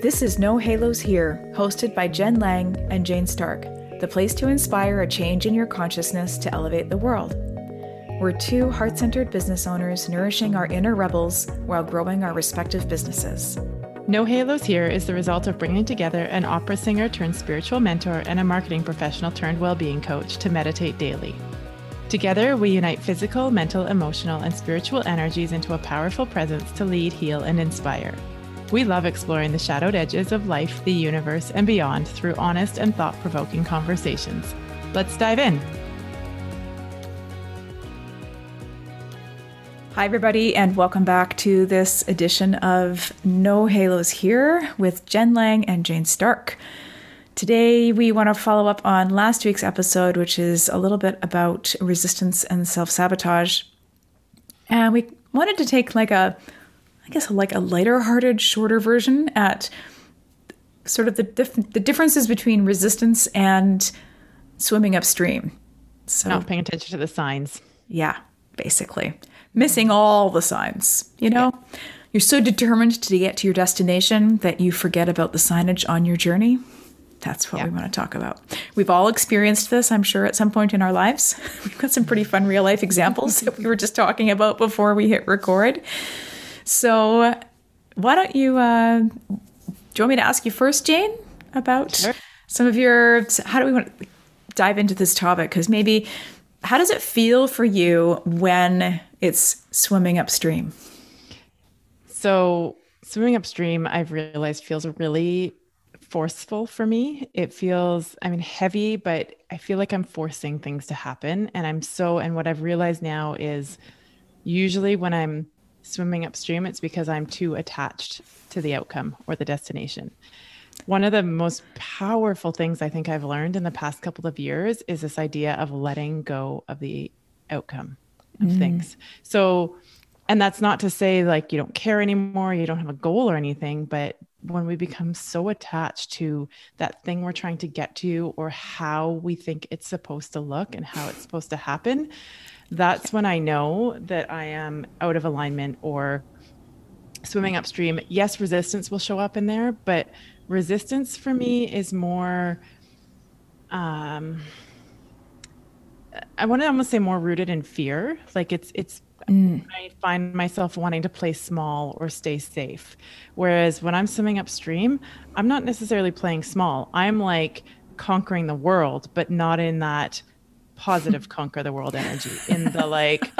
This is No Halos Here, hosted by Jen Lang and Jane Stark, the place to inspire a change in your consciousness to elevate the world. We're two heart centered business owners nourishing our inner rebels while growing our respective businesses. No Halos Here is the result of bringing together an opera singer turned spiritual mentor and a marketing professional turned well being coach to meditate daily. Together, we unite physical, mental, emotional, and spiritual energies into a powerful presence to lead, heal, and inspire. We love exploring the shadowed edges of life, the universe, and beyond through honest and thought provoking conversations. Let's dive in. Hi, everybody, and welcome back to this edition of No Halos Here with Jen Lang and Jane Stark. Today, we want to follow up on last week's episode, which is a little bit about resistance and self sabotage. And we wanted to take like a, I guess, like a lighter hearted, shorter version at sort of the, dif- the differences between resistance and swimming upstream. So, not paying attention to the signs. Yeah, basically missing all the signs, you know? Yeah. You're so determined to get to your destination that you forget about the signage on your journey. That's what yeah. we want to talk about. We've all experienced this, I'm sure, at some point in our lives. We've got some pretty fun real life examples that we were just talking about before we hit record. So, why don't you, uh, do you want me to ask you first, Jane, about sure. some of your, how do we want to dive into this topic? Because maybe, how does it feel for you when it's swimming upstream. So, swimming upstream, I've realized feels really forceful for me. It feels, I mean, heavy, but I feel like I'm forcing things to happen. And I'm so, and what I've realized now is usually when I'm swimming upstream, it's because I'm too attached to the outcome or the destination. One of the most powerful things I think I've learned in the past couple of years is this idea of letting go of the outcome of mm. things. So, and that's not to say like you don't care anymore, you don't have a goal or anything, but when we become so attached to that thing we're trying to get to or how we think it's supposed to look and how it's supposed to happen, that's when I know that I am out of alignment or swimming upstream. Yes, resistance will show up in there, but resistance for me is more um I want to almost say more rooted in fear. Like it's it's mm. I find myself wanting to play small or stay safe. Whereas when I'm swimming upstream, I'm not necessarily playing small. I'm like conquering the world, but not in that positive conquer the world energy. In the like,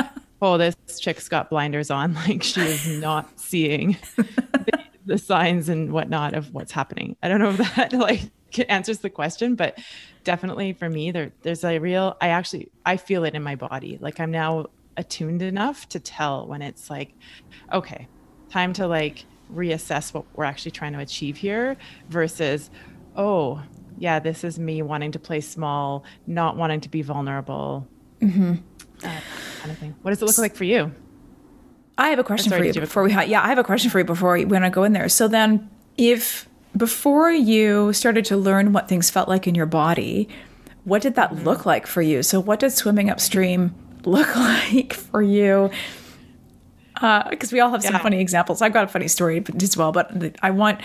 oh, this chick's got blinders on. Like she is not seeing the, the signs and whatnot of what's happening. I don't know if that like answers the question, but definitely for me there there's a real I actually I feel it in my body. Like I'm now attuned enough to tell when it's like okay, time to like reassess what we're actually trying to achieve here versus oh, yeah, this is me wanting to play small, not wanting to be vulnerable. Mm-hmm. Uh, kind of thing. What does it look like for you? I have a question sorry, for you before we. Ha- yeah, I have a question for you before we want to go in there. So then, if before you started to learn what things felt like in your body, what did that look like for you? So, what did swimming upstream look like for you? Because uh, we all have some yeah. funny examples. I've got a funny story as well, but I want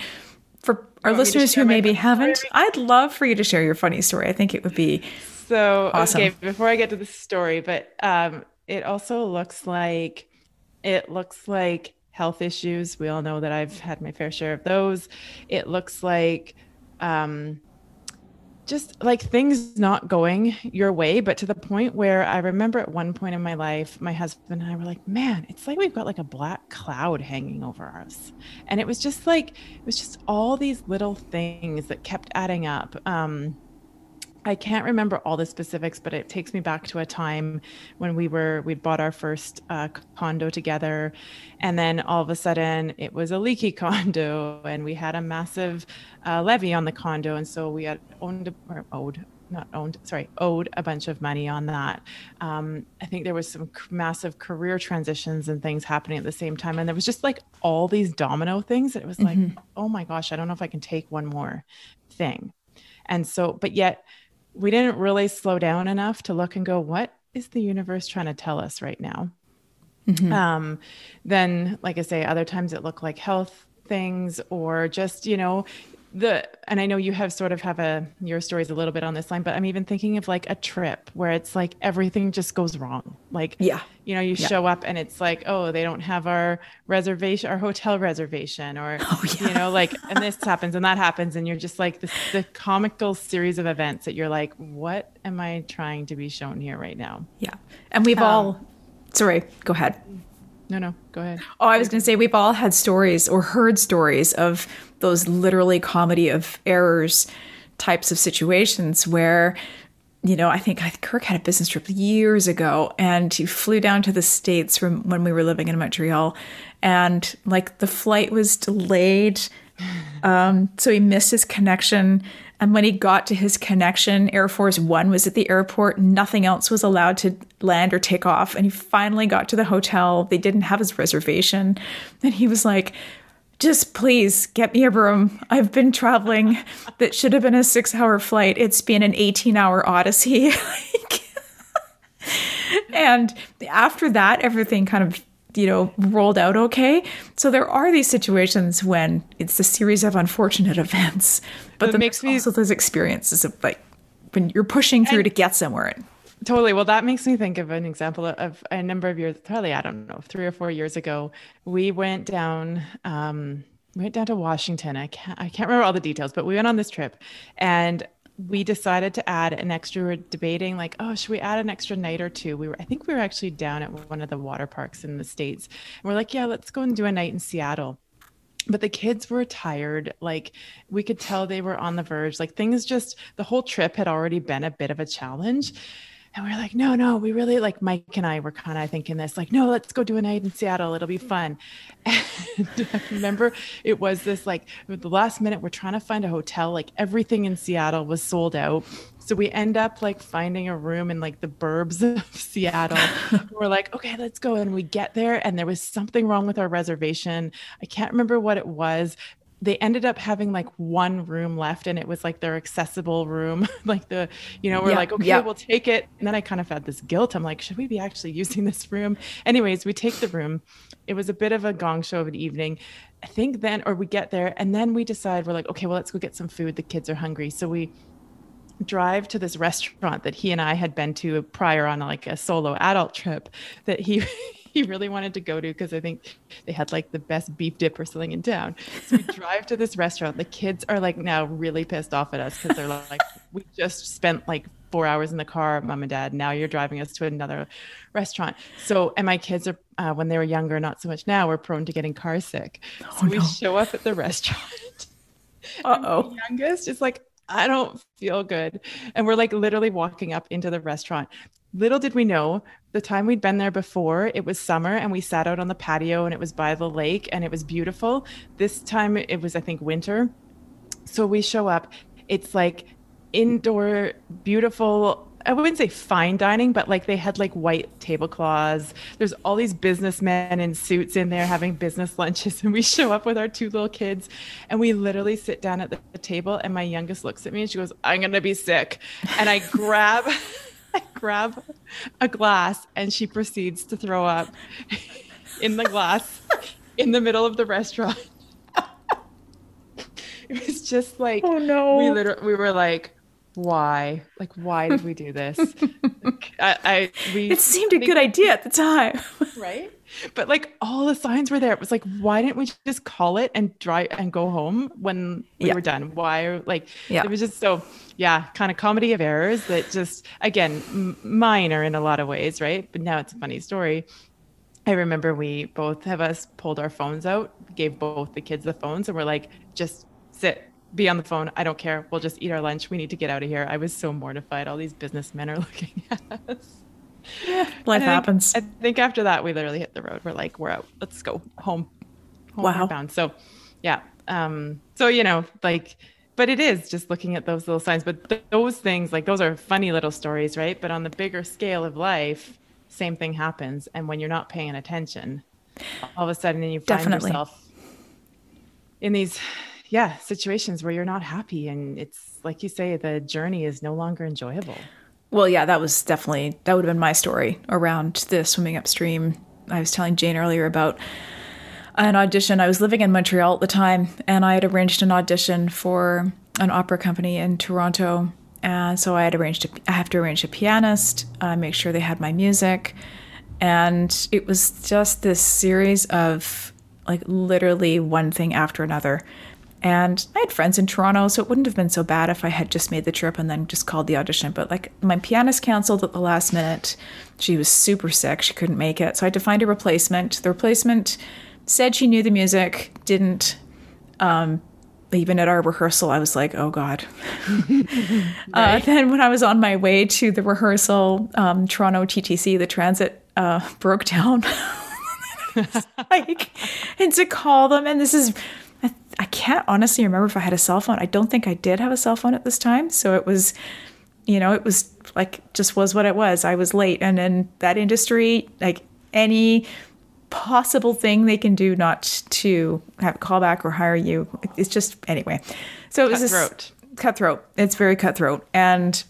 our listeners who maybe haven't, story? I'd love for you to share your funny story. I think it would be so awesome. Okay, before I get to the story, but um, it also looks like it looks like health issues. We all know that I've had my fair share of those. It looks like um, just like things not going your way, but to the point where I remember at one point in my life, my husband and I were like, man, it's like we've got like a black cloud hanging over us. And it was just like, it was just all these little things that kept adding up. Um, I can't remember all the specifics, but it takes me back to a time when we were we'd bought our first uh, condo together, and then all of a sudden it was a leaky condo, and we had a massive uh, levy on the condo, and so we had owned or owed not owned sorry owed a bunch of money on that. Um, i think there was some massive career transitions and things happening at the same time. And there was just like all these domino things it was mm-hmm. like oh my gosh i don't know if i can take one more thing. And so but yet we didn't really slow down enough to look and go, what is the universe trying to tell us right now? Mm-hmm. Um, then, like I say, other times it looked like health things or just, you know, the and I know you have sort of have a your stories a little bit on this line, but I'm even thinking of like a trip where it's like everything just goes wrong. Like yeah, you know, you yeah. show up and it's like, oh, they don't have our reservation, our hotel reservation, or oh, yeah. you know, like and this happens and that happens, and you're just like this the comical series of events that you're like, what am I trying to be shown here right now? Yeah. And we've um, all sorry, go ahead. No, no, go ahead. Oh, I was going to say we've all had stories or heard stories of those literally comedy of errors types of situations where you know, I think Kirk had a business trip years ago and he flew down to the States from when we were living in Montreal. And like the flight was delayed. Um, so he missed his connection. And when he got to his connection, Air Force One was at the airport. Nothing else was allowed to land or take off. And he finally got to the hotel. They didn't have his reservation. And he was like, just please get me a room. I've been traveling that should have been a six hour flight. It's been an 18 hour odyssey. and after that, everything kind of you know, rolled out okay. So there are these situations when it's a series of unfortunate events, but that makes me also those experiences of like when you're pushing through and, to get somewhere. Totally. Well, that makes me think of an example of a number of years, probably I don't know, three or four years ago. We went down. Um, we went down to Washington. I can't I can't remember all the details, but we went on this trip, and we decided to add an extra we were debating like oh should we add an extra night or two we were i think we were actually down at one of the water parks in the states and we're like yeah let's go and do a night in seattle but the kids were tired like we could tell they were on the verge like things just the whole trip had already been a bit of a challenge and we are like, no, no, we really like Mike and I were kind of thinking this, like, no, let's go do a night in Seattle. It'll be fun. And I remember it was this like the last minute, we're trying to find a hotel. Like everything in Seattle was sold out. So we end up like finding a room in like the burbs of Seattle. we're like, okay, let's go. And we get there, and there was something wrong with our reservation. I can't remember what it was they ended up having like one room left and it was like their accessible room. Like the you know we're yeah, like okay yeah. we'll take it. And then i kind of had this guilt. I'm like should we be actually using this room? Anyways we take the room. It was a bit of a gong show of an evening. I think then or we get there and then we decide we're like okay well let's go get some food. The kids are hungry. So we drive to this restaurant that he and i had been to prior on like a solo adult trip that he he really wanted to go to because I think they had like the best beef dip or something in town. So we drive to this restaurant. The kids are like now really pissed off at us because they're like, we just spent like four hours in the car, mom and dad. Now you're driving us to another restaurant. So, and my kids are, uh, when they were younger, not so much now, we're prone to getting car sick. Oh, so we show up at the restaurant. Uh oh. Youngest is like, I don't feel good. And we're like literally walking up into the restaurant. Little did we know, the time we'd been there before, it was summer and we sat out on the patio and it was by the lake and it was beautiful. This time it was, I think, winter. So we show up. It's like indoor, beautiful. I wouldn't say fine dining, but like they had like white tablecloths. There's all these businessmen in suits in there having business lunches. And we show up with our two little kids and we literally sit down at the, the table. And my youngest looks at me and she goes, I'm going to be sick. And I grab. I grab a glass and she proceeds to throw up in the glass in the middle of the restaurant. it was just like oh no we literally we were like why? Like why did we do this? I, I we it seemed a good idea at the time. Right? But like all the signs were there. It was like why didn't we just call it and drive and go home when we yeah. were done? Why like yeah. it was just so yeah kind of comedy of errors that just again m- minor in a lot of ways right? But now it's a funny story. I remember we both of us pulled our phones out, gave both the kids the phones, and we're like, just sit, be on the phone. I don't care. We'll just eat our lunch. We need to get out of here. I was so mortified. All these businessmen are looking at us. Yeah, life I happens. Think, I think after that, we literally hit the road. We're like, we're out. Let's go home. home wow. Bound. So, yeah. Um. So you know, like, but it is just looking at those little signs. But th- those things, like, those are funny little stories, right? But on the bigger scale of life, same thing happens. And when you're not paying attention, all of a sudden, you find Definitely. yourself in these yeah situations where you're not happy and it's like you say the journey is no longer enjoyable well yeah that was definitely that would have been my story around the swimming upstream i was telling jane earlier about an audition. I was living in Montreal at the time, and I had arranged an audition for an opera company in Toronto. And so I had arranged. A, I have to arrange a pianist, uh, make sure they had my music, and it was just this series of like literally one thing after another. And I had friends in Toronto, so it wouldn't have been so bad if I had just made the trip and then just called the audition. But like my pianist canceled at the last minute. She was super sick. She couldn't make it. So I had to find a replacement. The replacement said she knew the music, didn't. Um, even at our rehearsal, I was like, oh God. uh, then when I was on my way to the rehearsal, um, Toronto TTC, the transit uh, broke down. like, and to call them, and this is I can't honestly remember if I had a cell phone. I don't think I did have a cell phone at this time. So it was, you know, it was like just was what it was. I was late. And in that industry, like any possible thing they can do not to have a callback or hire you, it's just anyway. So it was cutthroat. cutthroat. It's very cutthroat. And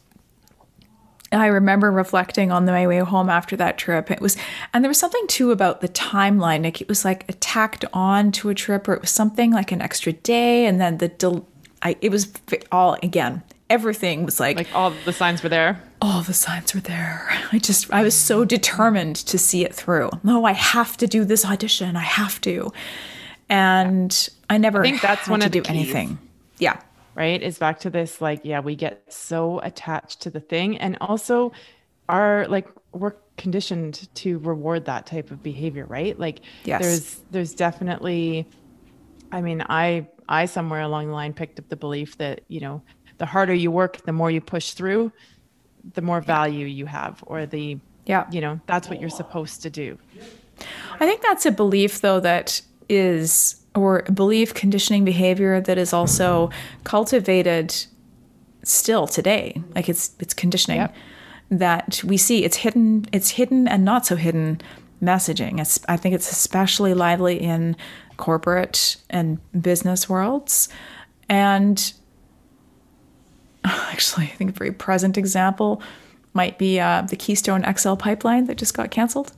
I remember reflecting on my way home after that trip. It was, and there was something too about the timeline. Like it was like tacked on to a trip, or it was something like an extra day, and then the, del- I, it was all again. Everything was like like all the signs were there. All the signs were there. I just I was so determined to see it through. No, I have to do this audition. I have to, and I never I think that's one to do keys. anything. Yeah, right? Is back to this like yeah we get so attached to the thing. And also are like we're conditioned to reward that type of behavior right? Like yes. there's there's definitely i mean i i somewhere along the line picked up the belief that you know the harder you work the more you push through the more value you have or the yeah. you know that's what you're supposed to do. I think that's a belief though that is or belief conditioning behavior that is also cultivated still today. Like it's it's conditioning yep. that we see. It's hidden it's hidden and not so hidden messaging. It's, i think it's especially lively in corporate and business worlds. And actually i think a very present example might be uh, the keystone xl pipeline that just got canceled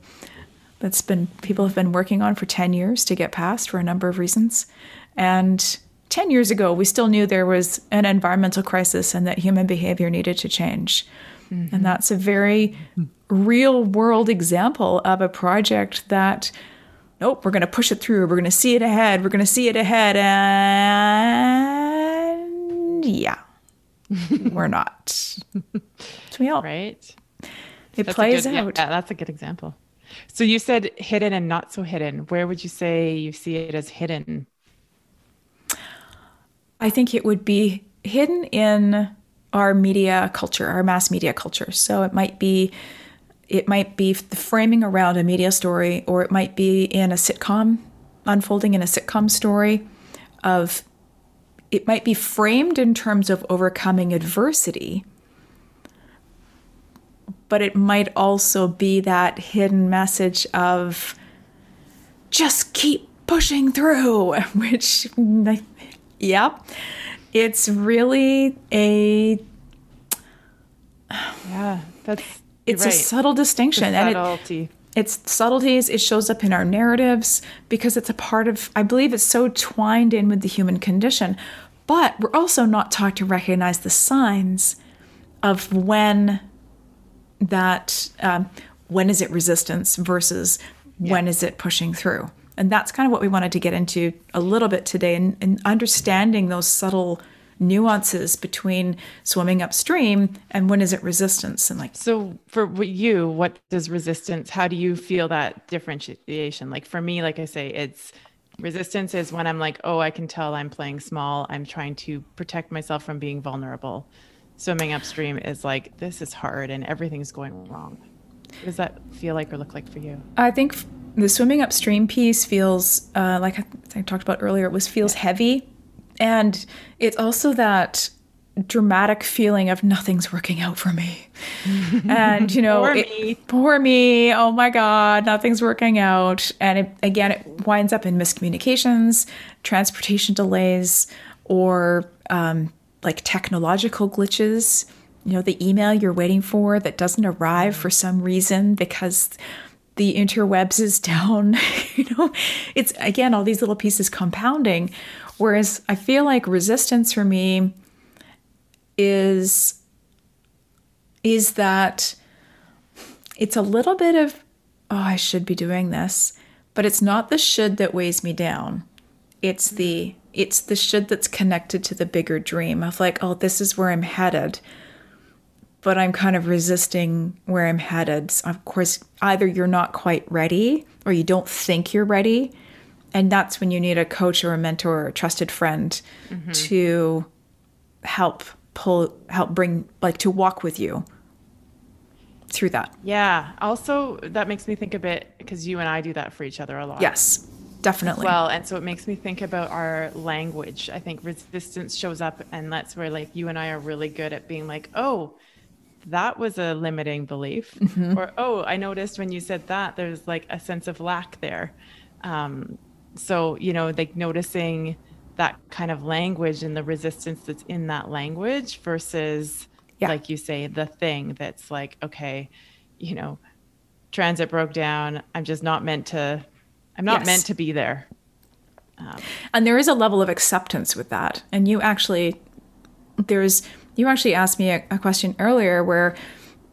that's been people have been working on for 10 years to get passed for a number of reasons. And 10 years ago, we still knew there was an environmental crisis and that human behavior needed to change. Mm-hmm. And that's a very real world example of a project that, nope, we're going to push it through. We're going to see it ahead. We're going to see it ahead. And yeah, we're not. So all. Right. It that's plays good, out. Yeah, that's a good example. So you said hidden and not so hidden. Where would you say you see it as hidden? I think it would be hidden in our media culture, our mass media culture. So it might be it might be the framing around a media story or it might be in a sitcom unfolding in a sitcom story of it might be framed in terms of overcoming adversity but it might also be that hidden message of just keep pushing through, which, yeah, it's really a. Yeah, that's. It's right. a subtle distinction. and it, it's subtleties. It shows up in our narratives because it's a part of, I believe it's so twined in with the human condition. But we're also not taught to recognize the signs of when that um, when is it resistance versus yeah. when is it pushing through. And that's kind of what we wanted to get into a little bit today and, and understanding those subtle nuances between swimming upstream and when is it resistance and like so for you what does resistance how do you feel that differentiation like for me like i say it's resistance is when i'm like oh i can tell i'm playing small i'm trying to protect myself from being vulnerable swimming upstream is like this is hard and everything's going wrong. What does that feel like or look like for you? I think the swimming upstream piece feels uh, like I, talked about earlier it was feels heavy. And it's also that dramatic feeling of nothing's working out for me. And you know poor, it, me. poor me. Oh my god nothing's working out. And it, again it winds up in miscommunications transportation delays or um, like technological glitches, you know, the email you're waiting for that doesn't arrive for mm-hmm. some reason because the interwebs is down. you know, it's again all these little pieces compounding. Whereas I feel like resistance for me is is that it's a little bit of oh I should be doing this, but it's not the should that weighs me down. It's the mm-hmm. It's the should that's connected to the bigger dream of like, oh, this is where I'm headed but I'm kind of resisting where I'm headed. So of course, either you're not quite ready or you don't think you're ready. And that's when you need a coach or a mentor or a trusted friend mm-hmm. to help pull, help bring, like to walk with you through that. Yeah. Also, that makes me think a bit because you and I do that for each other a lot. Yes, definitely. Well, and so it makes me think about our language. I think resistance shows up, and that's where like you and I are really good at being like, oh, that was a limiting belief mm-hmm. or oh i noticed when you said that there's like a sense of lack there um, so you know like noticing that kind of language and the resistance that's in that language versus yeah. like you say the thing that's like okay you know transit broke down i'm just not meant to i'm not yes. meant to be there um, and there is a level of acceptance with that and you actually there's you actually asked me a, a question earlier where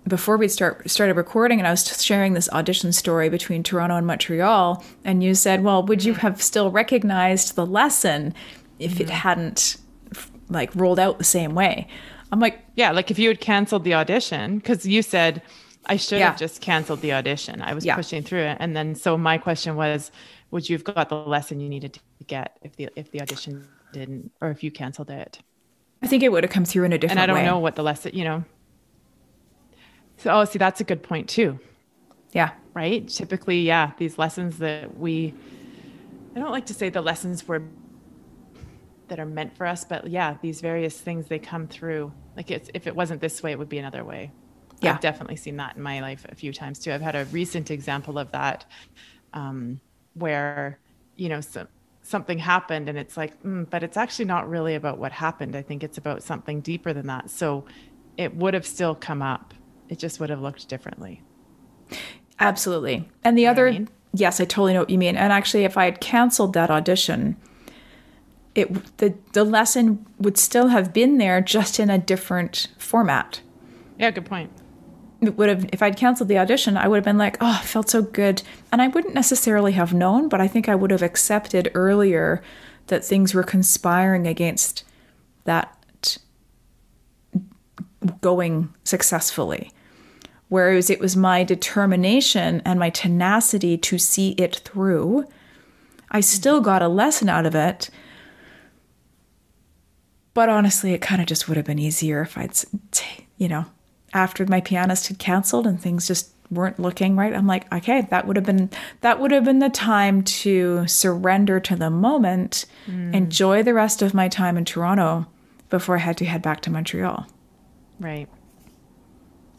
before we start started recording and I was sharing this audition story between Toronto and Montreal and you said, "Well, would you have still recognized the lesson if mm-hmm. it hadn't like rolled out the same way?" I'm like, "Yeah, like if you had canceled the audition cuz you said I should yeah. have just canceled the audition. I was yeah. pushing through it." And then so my question was, would you have got the lesson you needed to get if the if the audition didn't or if you canceled it? I think it would have come through in a different way. And I don't way. know what the lesson, you know. So, oh, see, that's a good point too. Yeah. Right. Typically, yeah, these lessons that we, I don't like to say the lessons were that are meant for us, but yeah, these various things they come through. Like it's if it wasn't this way, it would be another way. Yeah. I've definitely seen that in my life a few times too. I've had a recent example of that, um, where you know some something happened and it's like mm, but it's actually not really about what happened. I think it's about something deeper than that. So it would have still come up. It just would have looked differently. Absolutely. And the you other I mean? yes i totally know what you mean. And actually if i had canceled that audition it the the lesson would still have been there just in a different format. Yeah good point would have if I'd canceled the audition, I would have been like, oh, it felt so good. And I wouldn't necessarily have known, but I think I would have accepted earlier that things were conspiring against that going successfully. Whereas it was my determination and my tenacity to see it through. I still got a lesson out of it. But honestly, it kind of just would have been easier if I'd, you know, after my pianist had canceled and things just weren't looking right i'm like okay that would have been that would have been the time to surrender to the moment mm. enjoy the rest of my time in toronto before i had to head back to montreal right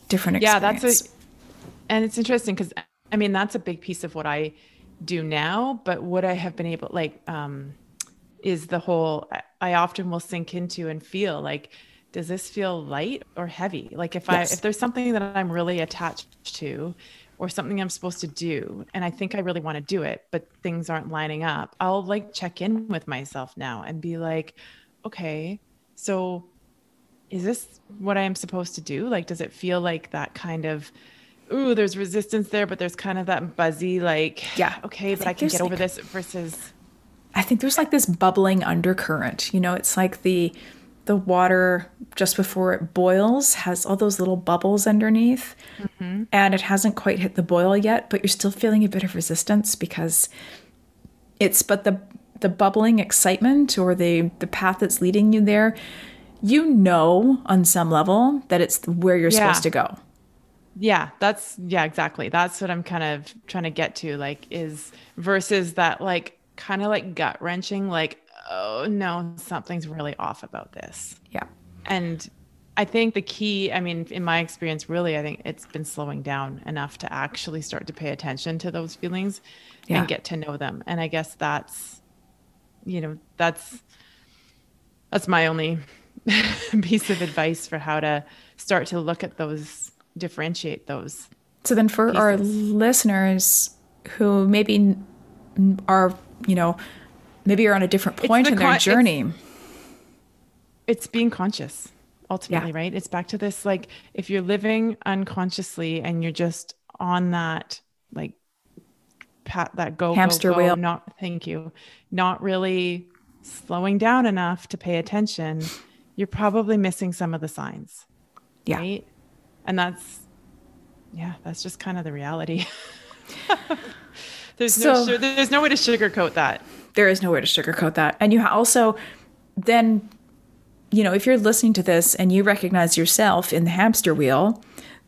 different experience. yeah that's a and it's interesting because i mean that's a big piece of what i do now but what i have been able like um is the whole i often will sink into and feel like does this feel light or heavy? Like if yes. I if there's something that I'm really attached to or something I'm supposed to do and I think I really want to do it, but things aren't lining up, I'll like check in with myself now and be like, okay, so is this what I am supposed to do? Like does it feel like that kind of ooh, there's resistance there, but there's kind of that buzzy like, yeah, okay, I but I can get like, over this versus I think there's like this bubbling undercurrent. You know, it's like the the water just before it boils has all those little bubbles underneath mm-hmm. and it hasn't quite hit the boil yet but you're still feeling a bit of resistance because it's but the the bubbling excitement or the the path that's leading you there you know on some level that it's where you're yeah. supposed to go yeah that's yeah exactly that's what i'm kind of trying to get to like is versus that like kind of like gut wrenching like oh no, something's really off about this. Yeah. And I think the key, I mean, in my experience, really, I think it's been slowing down enough to actually start to pay attention to those feelings yeah. and get to know them. And I guess that's, you know, that's that's my only piece of advice for how to start to look at those, differentiate those. So then, for our listeners who maybe are, you know, maybe you're on a different point the in their con- journey, it's, it's, being conscious ultimately, yeah. right? It's back to this like if you're living unconsciously and you're just on that like pat that go hamster go, go, wheel. Not thank you, not really slowing down enough to pay attention. You're probably missing some of the signs. Yeah. Right? And that's yeah, that's just kind of the reality. there's so, no there's no way to sugarcoat that. There is no way to sugarcoat that. And you also then you know, if you're listening to this and you recognize yourself in the hamster wheel,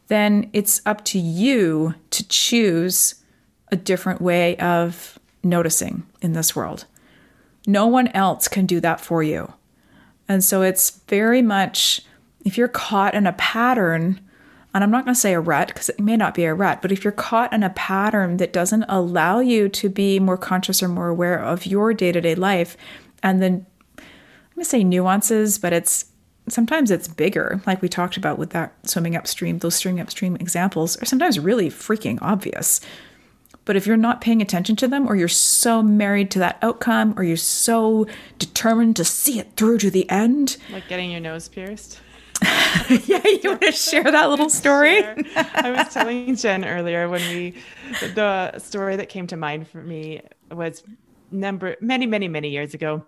then it's up to you to choose a different way of noticing in this world. No one else can do that for you. And so it's very much if you're caught in a pattern and I'm not going to say a rut because it may not be a rut, but if you're caught in a pattern that doesn't allow you to be more conscious or more aware of your day to day life, and then I'm going to say nuances, but it's sometimes it's bigger, like we talked about with that swimming upstream, those swimming upstream examples are sometimes really freaking obvious. But if you're not paying attention to them, or you're so married to that outcome, or you're so determined to see it through to the end, like getting your nose pierced. yeah, you want to share that little story? I was telling Jen earlier when we, the story that came to mind for me was number many, many, many years ago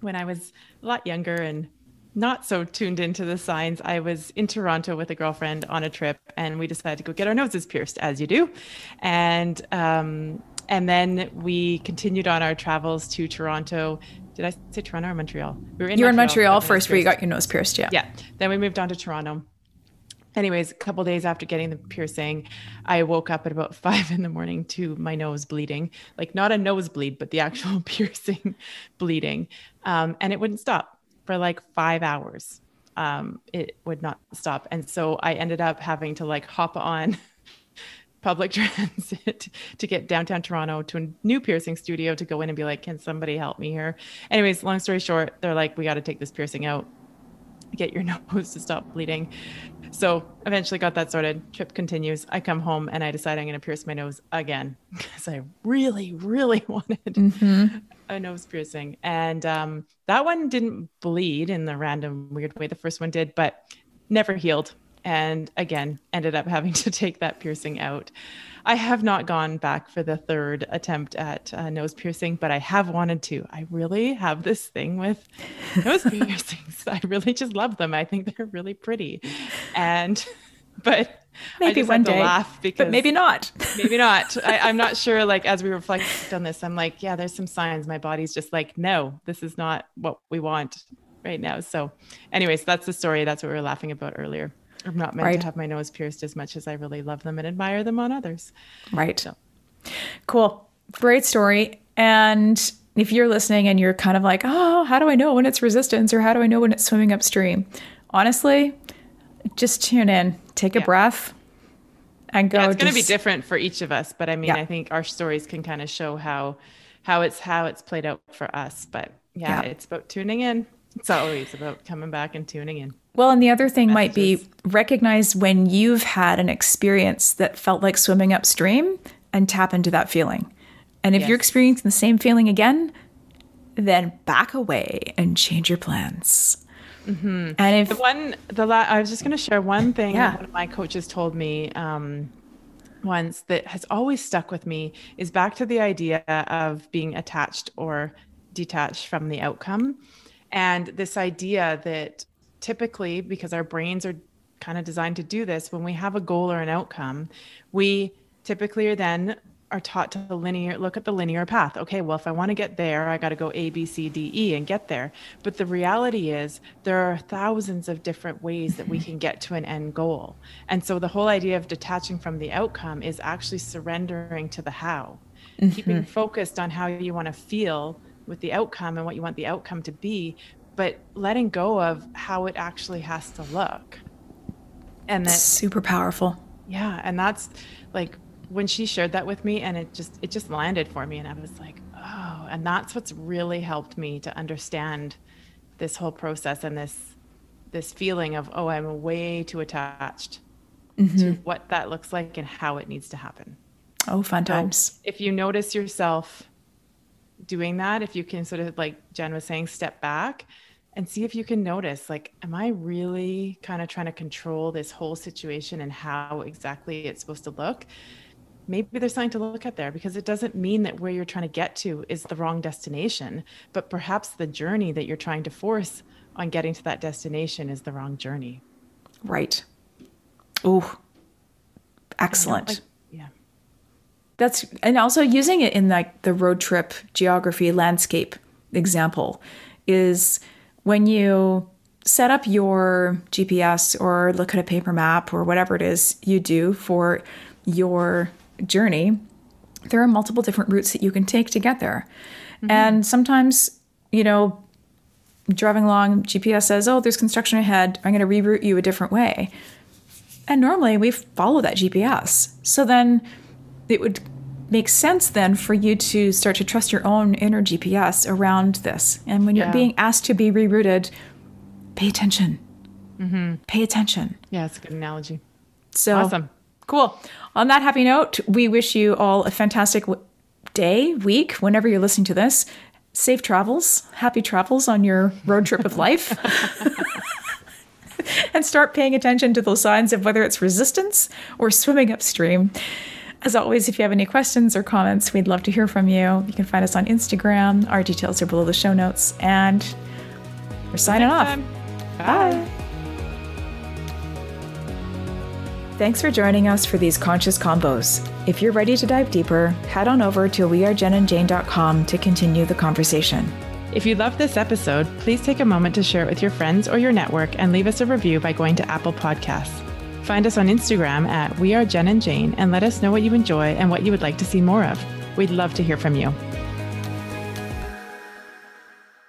when I was a lot younger and not so tuned into the signs. I was in Toronto with a girlfriend on a trip, and we decided to go get our noses pierced, as you do, and um, and then we continued on our travels to Toronto did I say Toronto or Montreal? We were in you were in Montreal first, where you got your nose pierced. Yeah. Yeah. Then we moved on to Toronto. Anyways, a couple days after getting the piercing, I woke up at about five in the morning to my nose bleeding, like not a nosebleed, but the actual piercing bleeding, um, and it wouldn't stop for like five hours. Um, it would not stop, and so I ended up having to like hop on public transit to get downtown Toronto to a new piercing studio to go in and be like, can somebody help me here? Anyways, long story short, they're like, we got to take this piercing out, get your nose to stop bleeding. So eventually got that sorted. Trip continues. I come home and I decide I'm going to pierce my nose again because I really, really wanted mm-hmm. a nose piercing. And um, that one didn't bleed in the random weird way the first one did, but never healed and again ended up having to take that piercing out. I have not gone back for the third attempt at uh, nose piercing, but I have wanted to. I really have this thing with nose piercings. I really just love them. I think they're really pretty, and but maybe one day laugh because but maybe not. maybe not. I, am not sure. Like as we reflect on this, I'm like, yeah, there's some signs. My body's just like, no, this is not what we want right now. So, anyways, that's the story. That's what we were laughing about earlier. I'm not meant right. to have my nose pierced as much as I really love them and admire them on others. Right. So. Cool. Great story. And if you're listening and you're kind of like, oh, how do I know when it's resistance or how do I know when it's swimming upstream? Honestly, just tune in, take a yeah. breath, and go. Yeah, it's going to be different for each of us, but I mean, yeah. I think our stories can kind of show how how it's how it's played out for us. But yeah, it's about tuning in. It's always about coming back and tuning in. Well, and the other thing might be recognize when you've had an experience that felt like swimming upstream and tap into that feeling. And if yes. you're experiencing the same feeling again, then back away and change your plans. Mm-hmm. And if the one, the la- I was just going to share one thing yeah. one of my coaches told me um, once that has always stuck with me is back to the idea of being attached or detached from the outcome. And this idea that typically because our brains are kind of designed to do this when we have a goal or an outcome we typically are then are taught to linear look at the linear path. Okay well if i want to get there i got to go a b c d e and get there. But the reality is there are thousands of different ways that we can get to an end goal. And so the whole idea of detaching from the outcome is actually surrendering to the how. Mm-hmm. keeping focused on how you want to feel with the outcome and what you want the outcome to be but letting go of how it actually has to look. And that's super powerful. Yeah. And that's like when she shared that with me and it just it just landed for me and I was like, oh, and that's what's really helped me to understand this whole process and this this feeling of, oh, I'm way too attached mm-hmm. to what that looks like and how it needs to happen. Oh, fun times. If you notice yourself doing that, if you can sort of like Jen was saying, step back and see if you can notice like, am I really kind of trying to control this whole situation and how exactly it's supposed to look? Maybe there's something to look at there because it doesn't mean that where you're trying to get to is the wrong destination, but perhaps the journey that you're trying to force on getting to that destination is the wrong journey. Right. Oh, excellent. Like, yeah. That's and also using it in like the road trip geography landscape example is when you set up your GPS or look at a paper map or whatever it is you do for your journey, there are multiple different routes that you can take to get there. Mm-hmm. And sometimes, you know, driving along, GPS says, oh, there's construction ahead. I'm going to reroute you a different way. And normally we follow that GPS. So then it would make sense then for you to start to trust your own inner GPS around this. And when you're yeah. being asked to be rerouted, pay attention. Mm-hmm. Pay attention. Yeah, it's a good analogy. So awesome. Cool. On that happy note, we wish you all a fantastic day, week, whenever you're listening to this safe travels, happy travels on your road trip of life. and start paying attention to those signs of whether it's resistance or swimming upstream. As always, if you have any questions or comments, we'd love to hear from you. You can find us on Instagram. Our details are below the show notes. And we're signing off. Bye. Bye. Thanks for joining us for these conscious combos. If you're ready to dive deeper, head on over to wearejenandjane.com to continue the conversation. If you love this episode, please take a moment to share it with your friends or your network and leave us a review by going to Apple Podcasts. Find us on Instagram at We Are Jen and Jane and let us know what you enjoy and what you would like to see more of. We'd love to hear from you.